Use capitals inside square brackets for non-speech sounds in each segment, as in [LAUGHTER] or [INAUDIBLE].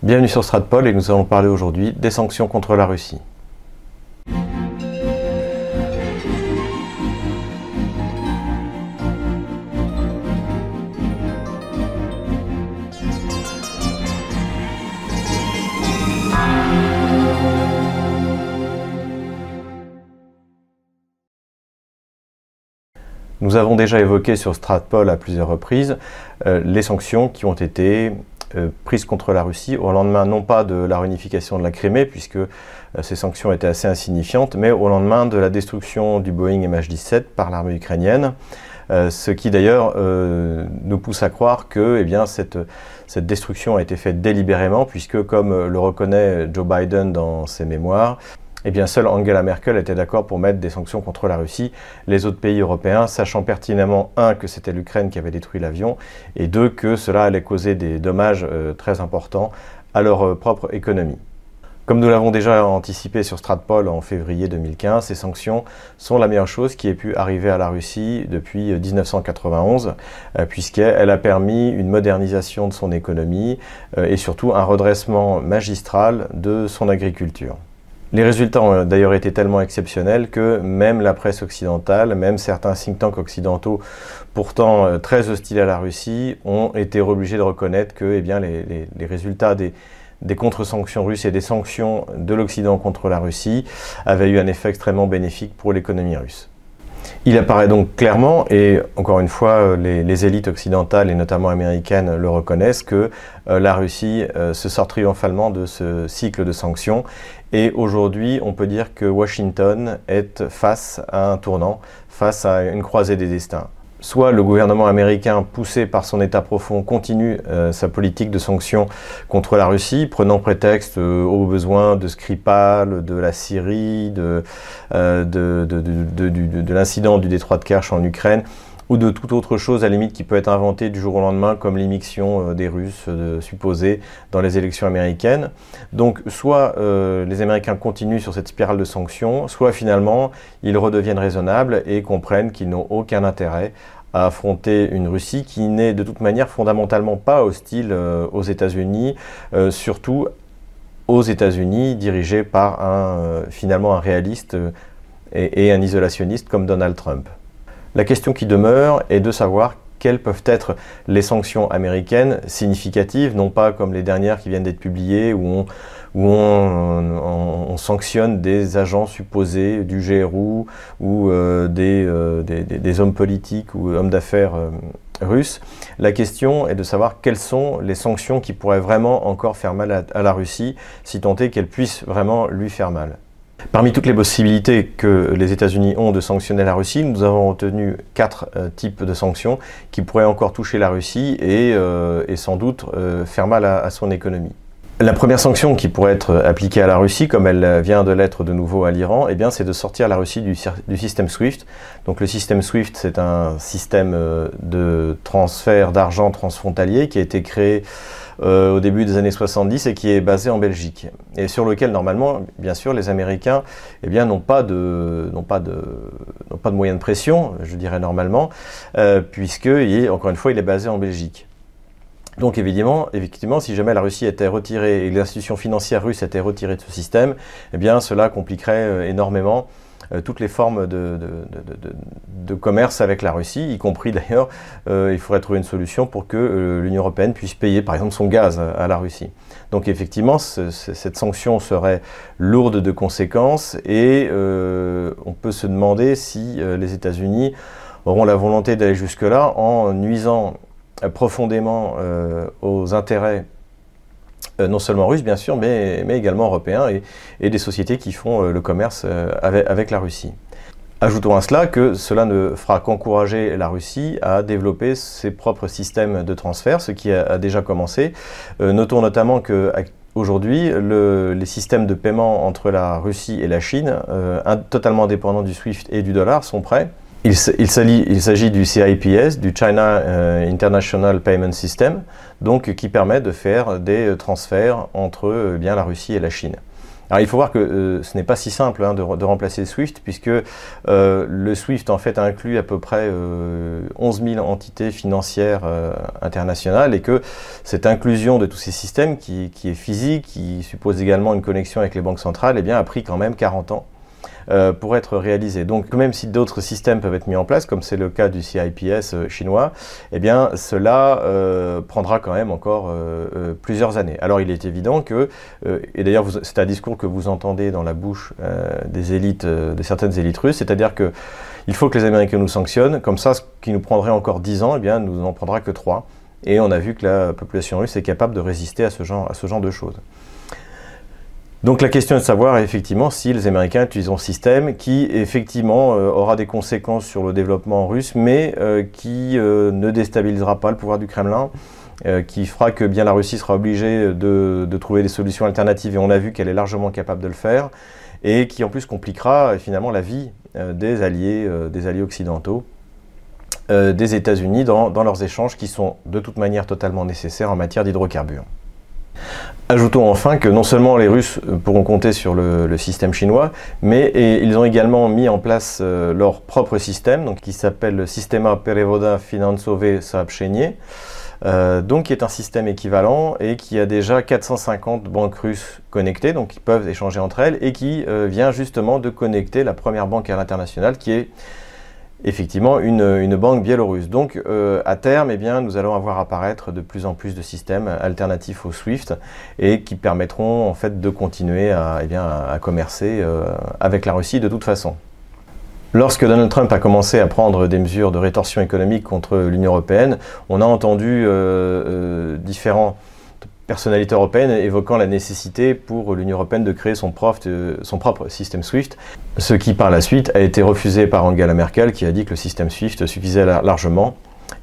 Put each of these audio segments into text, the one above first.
Bienvenue sur Stratpol et nous allons parler aujourd'hui des sanctions contre la Russie. Nous avons déjà évoqué sur Stratpol à plusieurs reprises euh, les sanctions qui ont été euh, prises contre la Russie au lendemain non pas de la réunification de la Crimée, puisque euh, ces sanctions étaient assez insignifiantes, mais au lendemain de la destruction du Boeing MH17 par l'armée ukrainienne, euh, ce qui d'ailleurs nous pousse à croire que eh cette, cette destruction a été faite délibérément, puisque comme le reconnaît Joe Biden dans ses mémoires, eh bien, seule Angela Merkel était d'accord pour mettre des sanctions contre la Russie. Les autres pays européens, sachant pertinemment, un, que c'était l'Ukraine qui avait détruit l'avion, et deux, que cela allait causer des dommages euh, très importants à leur euh, propre économie. Comme nous l'avons déjà anticipé sur Stratpol en février 2015, ces sanctions sont la meilleure chose qui ait pu arriver à la Russie depuis 1991, euh, puisqu'elle a permis une modernisation de son économie et surtout un redressement magistral de son agriculture. Les résultats ont d'ailleurs été tellement exceptionnels que même la presse occidentale, même certains think tanks occidentaux pourtant euh, très hostiles à la Russie, ont été obligés de reconnaître que eh les, résultats des, des contre-sanctions russes et des sanctions de l'Occident contre la Russie avaient eu un effet extrêmement bénéfique pour l'économie russe. Il apparaît donc clairement, et encore une fois, euh, les, élites occidentales et notamment américaines le reconnaissent, que euh, la Russie euh, se sort triomphalement de ce cycle de sanctions. Et aujourd'hui, on peut dire que Washington est face à un tournant, face à une croisée des destins soit le gouvernement américain, poussé par son État profond, continue euh, sa politique de sanctions contre la Russie, prenant prétexte euh, aux besoins de Skripal, de la Syrie, de, euh, de l'incident du détroit de Kerch en Ukraine, ou de toute autre chose à la limite qui peut être inventée du jour au lendemain, comme l'émission euh, des Russes euh, supposés dans les élections américaines. Donc soit euh, les Américains continuent sur cette spirale de sanctions, soit finalement ils redeviennent raisonnables et comprennent qu'ils n'ont aucun intérêt à affronter une Russie qui n'est de toute manière fondamentalement pas hostile aux États-Unis, surtout aux États-Unis dirigés par un, finalement un réaliste et un isolationniste comme Donald Trump. La question qui demeure est de savoir quelles peuvent être les sanctions américaines significatives, non pas comme les dernières qui viennent d'être publiées, où on, sanctionne des agents supposés du GRU ou euh, euh, des, hommes politiques ou hommes d'affaires euh, russes. La question est de savoir quelles sont les sanctions qui pourraient vraiment encore faire mal à, à la Russie, si tant est qu'elles puissent vraiment lui faire mal. Parmi toutes les possibilités que les États-Unis ont de sanctionner la Russie, nous avons retenu quatre euh, types de sanctions qui pourraient encore toucher la Russie et, euh, sans doute euh, faire mal à, son économie. La première sanction qui pourrait être appliquée à la Russie, comme elle vient de l'être de nouveau à l'Iran, eh bien, c'est de sortir la Russie du, système SWIFT. Donc, le système SWIFT, c'est un système de transfert d'argent transfrontalier qui a été créé euh, au début des années 70 et qui est basé en Belgique. Et sur lequel, normalement, bien sûr, les Américains eh bien, n'ont pas, de, pas, pas de moyens de pression, je dirais normalement, euh, puisque, encore une fois, il est basé en Belgique. Donc évidemment, effectivement, si jamais la Russie était retirée et l'institution financière russe était retirée de ce système, eh bien cela compliquerait euh, énormément euh, toutes les formes de, commerce avec la Russie, y compris [LAUGHS] d'ailleurs, euh, il faudrait trouver une solution pour que l'Union européenne puisse payer par exemple son gaz à, la Russie. Donc effectivement, cette sanction serait lourde de conséquences et on peut se demander si les États-Unis auront la volonté d'aller jusque-là en nuisant profondément aux intérêts euh, non seulement russes bien sûr, mais, également européens et, des sociétés qui font euh, le commerce euh, avec, la Russie. Ajoutons à cela que cela ne fera qu'encourager la Russie à développer ses propres systèmes de transfert, ce qui a, déjà commencé. notons notamment que aujourd'hui, les systèmes de paiement entre la Russie et la Chine, totalement indépendants du SWIFT et du dollar, sont prêts. Il, s'agit du CIPS, du China euh, International Payment System, donc qui permet de faire des transferts entre euh, bien la Russie et la Chine. Alors il faut voir que euh, ce n'est pas si simple hein, de, remplacer SWIFT, puisque euh, le SWIFT en fait inclut à peu près 11 000 entités financières internationales et que cette inclusion de tous ces systèmes qui, qui, est physique, qui suppose également une connexion avec les banques centrales, eh bien, a pris quand même 40 ans. Euh, pour être réalisé. Donc même si d'autres systèmes peuvent être mis en place, comme c'est le cas du CIPS euh, chinois, eh bien cela euh, prendra quand même encore plusieurs années. Alors il est évident que, et d'ailleurs c'est un discours que vous entendez dans la bouche des élites, de certaines élites russes, c'est-à-dire que il faut que les Américains nous sanctionnent, comme ça ce qui nous prendrait encore 10 ans, eh bien nous n'en prendra que 3. Et on a vu que la population russe est capable de résister à ce genre, à ce genre de choses. Donc la question est de savoir effectivement si les Américains utilisent un système qui effectivement euh, aura des conséquences sur le développement russe, mais euh, qui euh, ne déstabilisera pas le pouvoir du Kremlin, qui fera que bien la Russie sera obligée de, trouver des solutions alternatives, et on a vu qu'elle est largement capable de le faire, et qui en plus compliquera finalement la vie des alliés, des alliés occidentaux. des États-Unis dans leurs échanges qui sont de toute manière totalement nécessaires en matière d'hydrocarbures. Ajoutons enfin que non seulement les Russes pourront compter sur le, système chinois, mais ils ont également mis en place euh, leur propre système, donc, qui s'appelle le Sistema Perevoda Finansove Saabchenie, euh, donc qui est un système équivalent et qui a déjà 450 banques russes connectées, donc qui peuvent échanger entre elles, et qui euh, vient justement de connecter la première banque à l'international, qui est effectivement une, banque biélorusse. Donc euh, à terme, eh nous allons avoir apparaître de plus en plus de systèmes alternatifs au SWIFT et qui permettront en fait de continuer à, eh bien, à commercer euh, avec la Russie de toute façon. Lorsque Donald Trump a commencé à prendre des mesures de rétorsion économique contre l'Union européenne, on a entendu euh, différents personnalité européenne évoquant la nécessité pour l'Union européenne de créer son, son, propre système SWIFT, ce qui par la suite a été refusé par Angela Merkel qui a dit que le système SWIFT suffisait largement.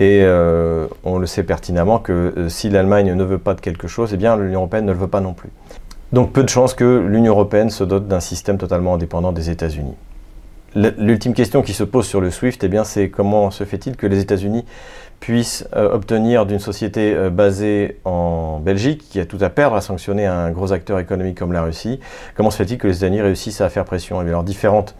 Et euh, on le sait pertinemment que euh, si l'Allemagne ne veut pas de quelque chose, eh bien l'Union européenne ne le veut pas non plus. Donc peu de chances que l'Union européenne se dote d'un système totalement indépendant des États-Unis. L'ultime question qui se pose sur le SWIFT, eh c'est comment se fait-il que les États-Unis puissent euh, obtenir d'une société euh, basée en Belgique, qui a tout à perdre à sanctionner un gros acteur économique comme la Russie, comment se fait-il que les États-Unis réussissent à faire pression? Eh alors différentes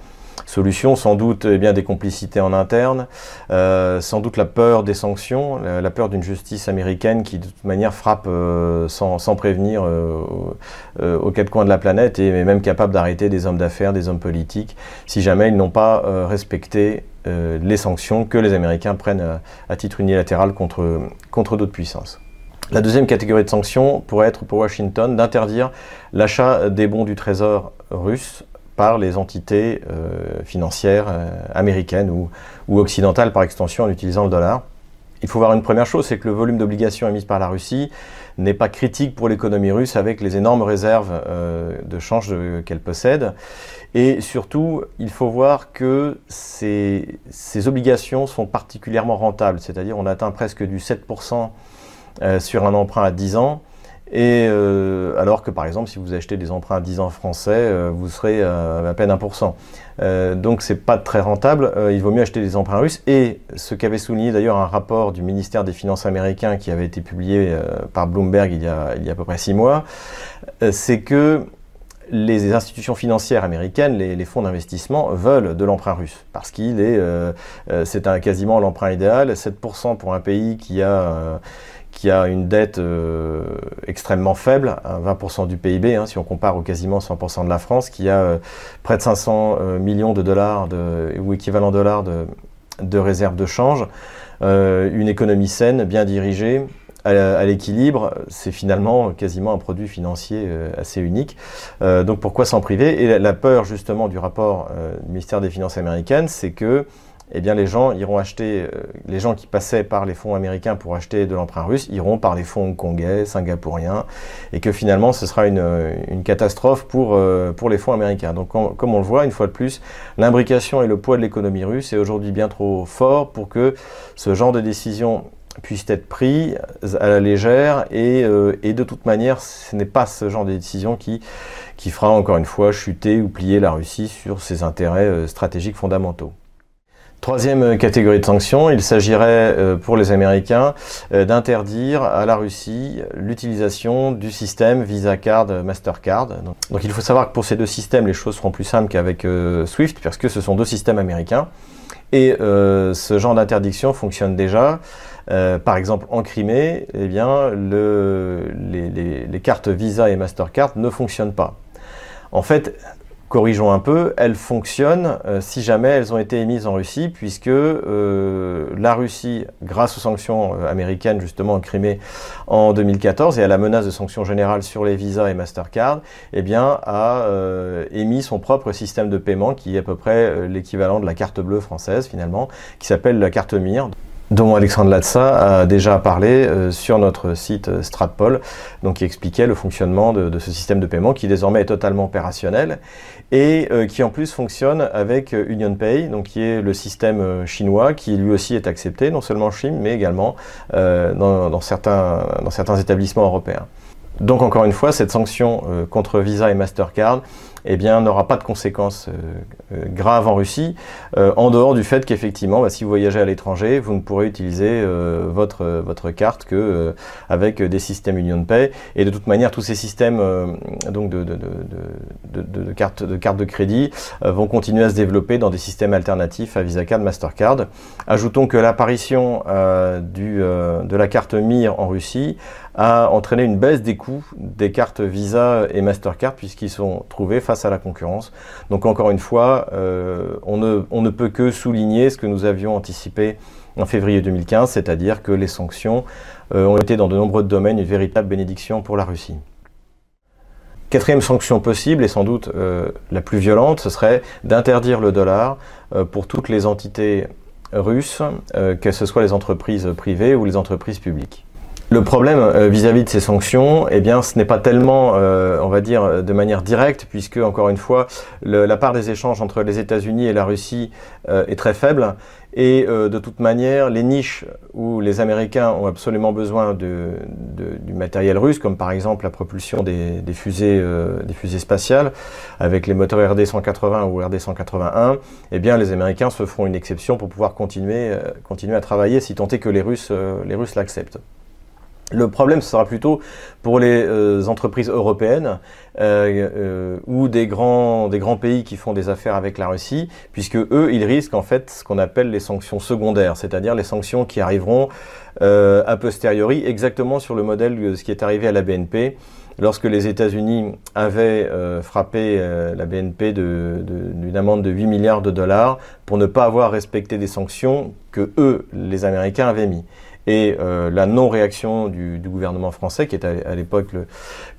solution, sans doute eh bien, des complicités en interne, euh, sans doute la peur des sanctions, la, peur d'une justice américaine qui de toute manière frappe euh, sans, prévenir euh, aux quatre coins de la planète et est même capable d'arrêter des hommes d'affaires, des hommes politiques, si jamais ils n'ont pas respecté les sanctions que les Américains prennent à, titre unilatéral contre, contre d'autres puissances. La deuxième catégorie de sanctions pourrait être pour Washington d'interdire l'achat des bons du Trésor russe par les entités euh, financières euh, américaines ou, occidentales par extension en utilisant le dollar. Il faut voir une première chose, c'est que le volume d'obligations émises par la Russie n'est pas critique pour l'économie russe avec les énormes réserves euh, de change qu'elle possède. Et surtout, il faut voir que ces, ces obligations sont particulièrement rentables, c'est-à-dire on atteint presque du 7% sur un emprunt à 10 ans, et euh, alors que par exemple, si vous achetez des emprunts à 10 ans français, euh, vous serez à peine 1%. Euh, donc c'est pas très rentable. il vaut mieux acheter des emprunts russes. Et ce qu'avait souligné d'ailleurs un rapport du ministère des Finances américain qui avait été publié par Bloomberg il y, a, il y a à peu près 6 mois, c'est que les institutions financières américaines, les, les fonds d'investissement veulent de l'emprunt russe parce qu'il est, c'est quasiment l'emprunt idéal. 7% pour un pays qui a qui a une dette euh, extrêmement faible, 20% du PIB, hein, si on compare au quasiment 100% de la France, qui a euh, près de 500 euh, millions de dollars ou équivalent dollars de, de réserves de change, une économie saine, bien dirigée, à, l'équilibre, c'est finalement quasiment un produit financier assez unique. donc pourquoi s'en priver? Et la, peur justement du rapport du ministère des Finances américaines, c'est que eh bien euh, les gens qui passaient par les fonds américains pour acheter de l'emprunt russe iront par les fonds hongkongais, singapouriens, et que finalement ce sera une, euh, catastrophe pour, euh, pour les fonds américains. Donc comme on le voit, une fois de plus, l'imbrication et le poids de l'économie russe est aujourd'hui bien trop fort pour que ce genre de décision puisse être pris à la légère et, de toute manière ce n'est pas ce genre de décision qui fera encore une fois chuter ou plier la Russie sur ses intérêts stratégiques fondamentaux. Troisième catégorie de sanctions, il s'agirait euh, pour les Américains euh, d'interdire à la Russie l'utilisation du système Visa Card Mastercard. Donc il faut savoir que pour ces deux systèmes, les choses seront plus simples qu'avec euh, SWIFT parce que ce sont deux systèmes américains. Et ce genre d'interdiction fonctionne déjà. par exemple, en Crimée, eh bien, les cartes Visa et Mastercard ne fonctionnent pas. En fait, corrigeons un peu, elles fonctionnent euh, si jamais elles ont été émises en Russie, puisque euh, la Russie, grâce aux sanctions euh, américaines justement en Crimée en 2014 et à la menace de sanctions générales sur les visas et Mastercard, eh bien, a émis son propre système de paiement qui est à peu près l'équivalent de la carte bleue française finalement, qui s'appelle la carte MIR dont Alexandre Latsa a déjà parlé sur notre site Stratpol, donc qui expliquait le fonctionnement de, ce système de paiement qui désormais est totalement opérationnel et euh, qui en plus fonctionne avec UnionPay, donc qui est le système chinois qui lui aussi est accepté non seulement en Chine mais également certains, dans certains établissements européens. Donc encore une fois, cette sanction contre Visa et Mastercard eh bien, n'aura pas de conséquences euh, euh, graves en Russie, euh, en dehors du fait qu'effectivement, bah, si vous voyagez à l'étranger, vous ne pourrez utiliser votre, carte que avec des systèmes UnionPay. Et de toute manière, tous ces systèmes donc de, de, de, de, cartes de, carte de crédit vont continuer à se développer dans des systèmes alternatifs à Visa Card, Mastercard. Ajoutons que l'apparition de la carte MIR en Russie a entraîné une baisse des coûts des cartes Visa et Mastercard puisqu'ils sont trouvés face à la concurrence. Donc encore une fois, euh, on, ne, peut que souligner ce que nous avions anticipé en février 2015, c'est-à-dire que les sanctions euh, ont été dans de nombreux domaines une véritable bénédiction pour la Russie. Quatrième sanction possible, et sans doute euh, la plus violente, ce serait d'interdire le dollar pour toutes les entités russes, que ce soit les entreprises privées ou les entreprises publiques. Le problème euh, vis-à-vis de ces sanctions, eh bien, ce n'est pas tellement, euh, on va dire, de manière directe, puisque encore une fois, la part des échanges entre les États-Unis et la Russie euh, est très faible, et de toute manière, les niches où les Américains ont absolument besoin de, du matériel russe, comme par exemple la propulsion des, fusées, des fusées spatiales avec les moteurs RD 180 ou RD 181, eh bien, les Américains se feront une exception pour pouvoir continuer, continuer à travailler, si tant est que les Russes, les Russes l'acceptent. Le problème, ce sera plutôt pour les euh, entreprises européennes euh, euh, ou des grands, pays qui font des affaires avec la Russie, puisque eux, ils risquent en fait ce qu'on appelle les sanctions secondaires, c'est-à-dire les sanctions qui arriveront a posteriori, exactement sur le modèle de ce qui est arrivé à la BNP, lorsque les États-Unis avaient frappé la BNP d'une amende de 8 milliards de dollars pour ne pas avoir respecté des sanctions que eux, les Américains, avaient mis et euh, la non-réaction du, gouvernement français, qui était à, l'époque le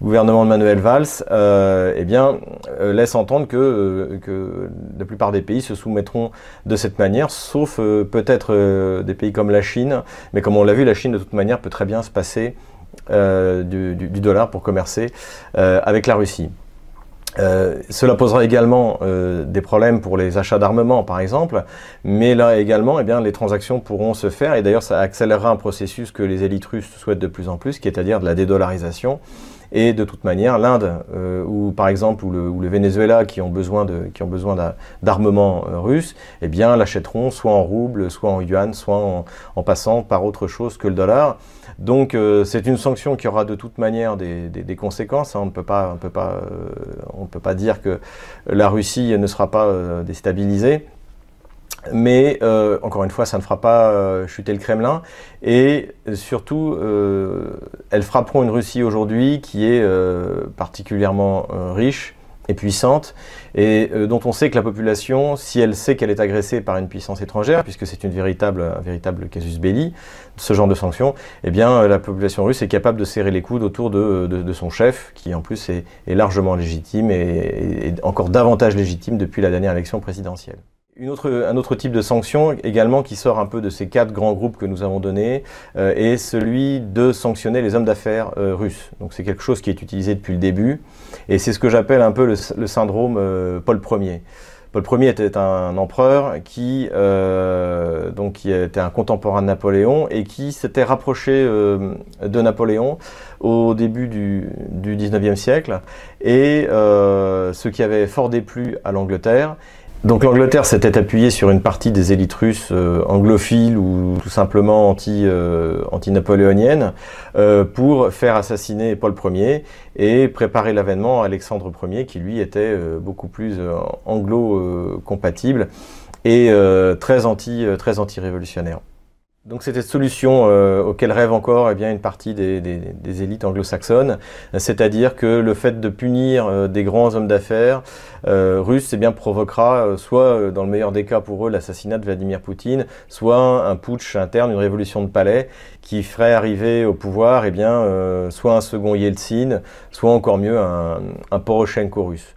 gouvernement de Manuel Valls, euh, eh bien, euh, laisse entendre que, la plupart des pays se soumettront de cette manière, sauf peut-être des pays comme la Chine, mais comme on l'a vu, la Chine de toute manière peut très bien se passer du, dollar pour commercer avec la Russie. Euh, cela posera également euh, des problèmes pour les achats d'armement, par exemple, mais là également, eh bien, les transactions pourront se faire, et d'ailleurs, ça accélérera un processus que les élites russes souhaitent de plus en plus, qui est à dire de la dédollarisation. Et de toute manière, l'Inde, euh, ou par exemple, ou le, Venezuela, qui ont besoin de, qui d'armement russe, eh l'achèteront soit en rouble, soit en yuan, soit en, passant par autre chose que le dollar. Donc euh, c'est une sanction qui aura de toute manière des, conséquences. Hein. On ne peut pas, euh, peut pas dire que la Russie ne sera pas euh, déstabilisée. Mais encore une fois, ça ne fera pas chuter le Kremlin. Et surtout, elles frapperont une Russie aujourd'hui qui est particulièrement riche, et puissante, et euh, dont on sait que la population, si elle sait qu'elle est agressée par une puissance étrangère, puisque c'est une véritable, un véritable casus belli, ce genre de sanctions, eh bien euh, la population russe est capable de serrer les coudes autour de, de, son chef, qui en plus est, largement légitime et, et encore davantage légitime depuis la dernière élection présidentielle un autre type de sanction également qui sort un peu de ces quatre grands groupes que nous avons donnés euh, est celui de sanctionner les hommes d'affaires euh, russes. Donc c'est quelque chose qui est utilisé depuis le début et c'est ce que j'appelle un peu le, syndrome euh, Paul Ier. Paul Ier était un empereur qui, donc, qui était un contemporain de Napoléon et qui s'était rapproché de Napoléon au début du, du 19e siècle et ce qui avait fort déplu à l'Angleterre Donc l'Angleterre s'était appuyée sur une partie des élites russes euh, anglophiles ou tout simplement anti, euh, napoléoniennes euh, pour faire assassiner Paul Ier et préparer l'avènement à Alexandre Ier qui lui était beaucoup plus anglo-compatible et très anti très anti-révolutionnaire. Donc c'était cette solution euh, auquel rêve encore eh bien, une partie des, élites anglo-saxonnes, c'est-à-dire que le fait de punir euh, des grands hommes d'affaires euh, russes eh bien, provoquera soit, dans le meilleur des cas pour eux, l'assassinat de Vladimir Poutine, soit un putsch interne, une révolution de palais, qui ferait arriver au pouvoir eh bien, soit un second Yeltsin, soit encore mieux un, un Poroshenko russe.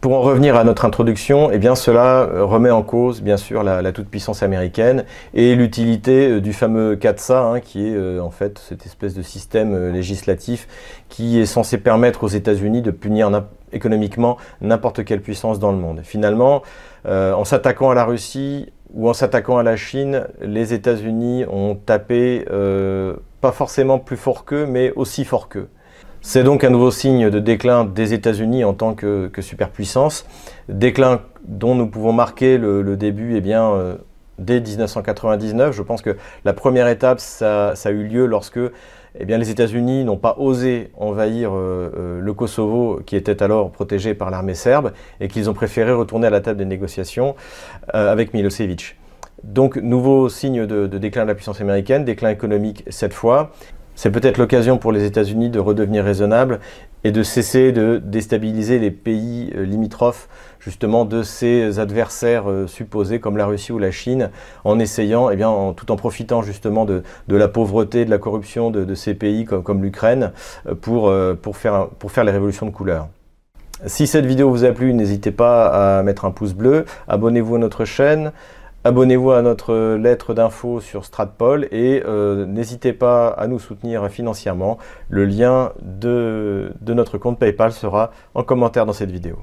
Pour en revenir à notre introduction, eh bien cela euh, remet en cause bien sûr la, toute-puissance américaine et l'utilité euh, du fameux CATSA, hein, qui est euh, en fait cette espèce de système législatif qui est censé permettre aux États-Unis de punir économiquement n'importe quelle puissance dans le monde. Finalement, en s'attaquant à la Russie ou en s'attaquant à la Chine, les États-Unis ont tapé pas forcément plus fort qu'eux, mais aussi fort qu'eux. C'est donc un nouveau signe de déclin des États-Unis en tant que, superpuissance, déclin dont nous pouvons marquer le, début eh euh, dès 1999. Je pense que la première étape, ça, a eu lieu lorsque eh les États-Unis n'ont pas osé envahir euh, euh, le Kosovo, qui était alors protégé par l'armée serbe, et qu'ils ont préféré retourner à la table des négociations avec Milosevic. Donc, nouveau signe de, déclin de la puissance américaine, déclin économique cette fois. C'est peut-être l'occasion pour les États-Unis de redevenir raisonnables et de cesser de déstabiliser les pays euh, limitrophes justement de ces adversaires euh, supposés comme la Russie ou la Chine en essayant, eh bien, tout en profitant justement de, la pauvreté, de la corruption de, ces pays comme, l'Ukraine euh, pour, pour, faire, pour faire les révolutions de couleur. Si cette vidéo vous a plu, n'hésitez pas à mettre un pouce bleu, abonnez-vous à notre chaîne, Abonnez-vous à notre lettre d'info sur Stratpol et euh, n'hésitez pas à nous soutenir financièrement. Le lien de notre compte PayPal sera en commentaire dans cette vidéo.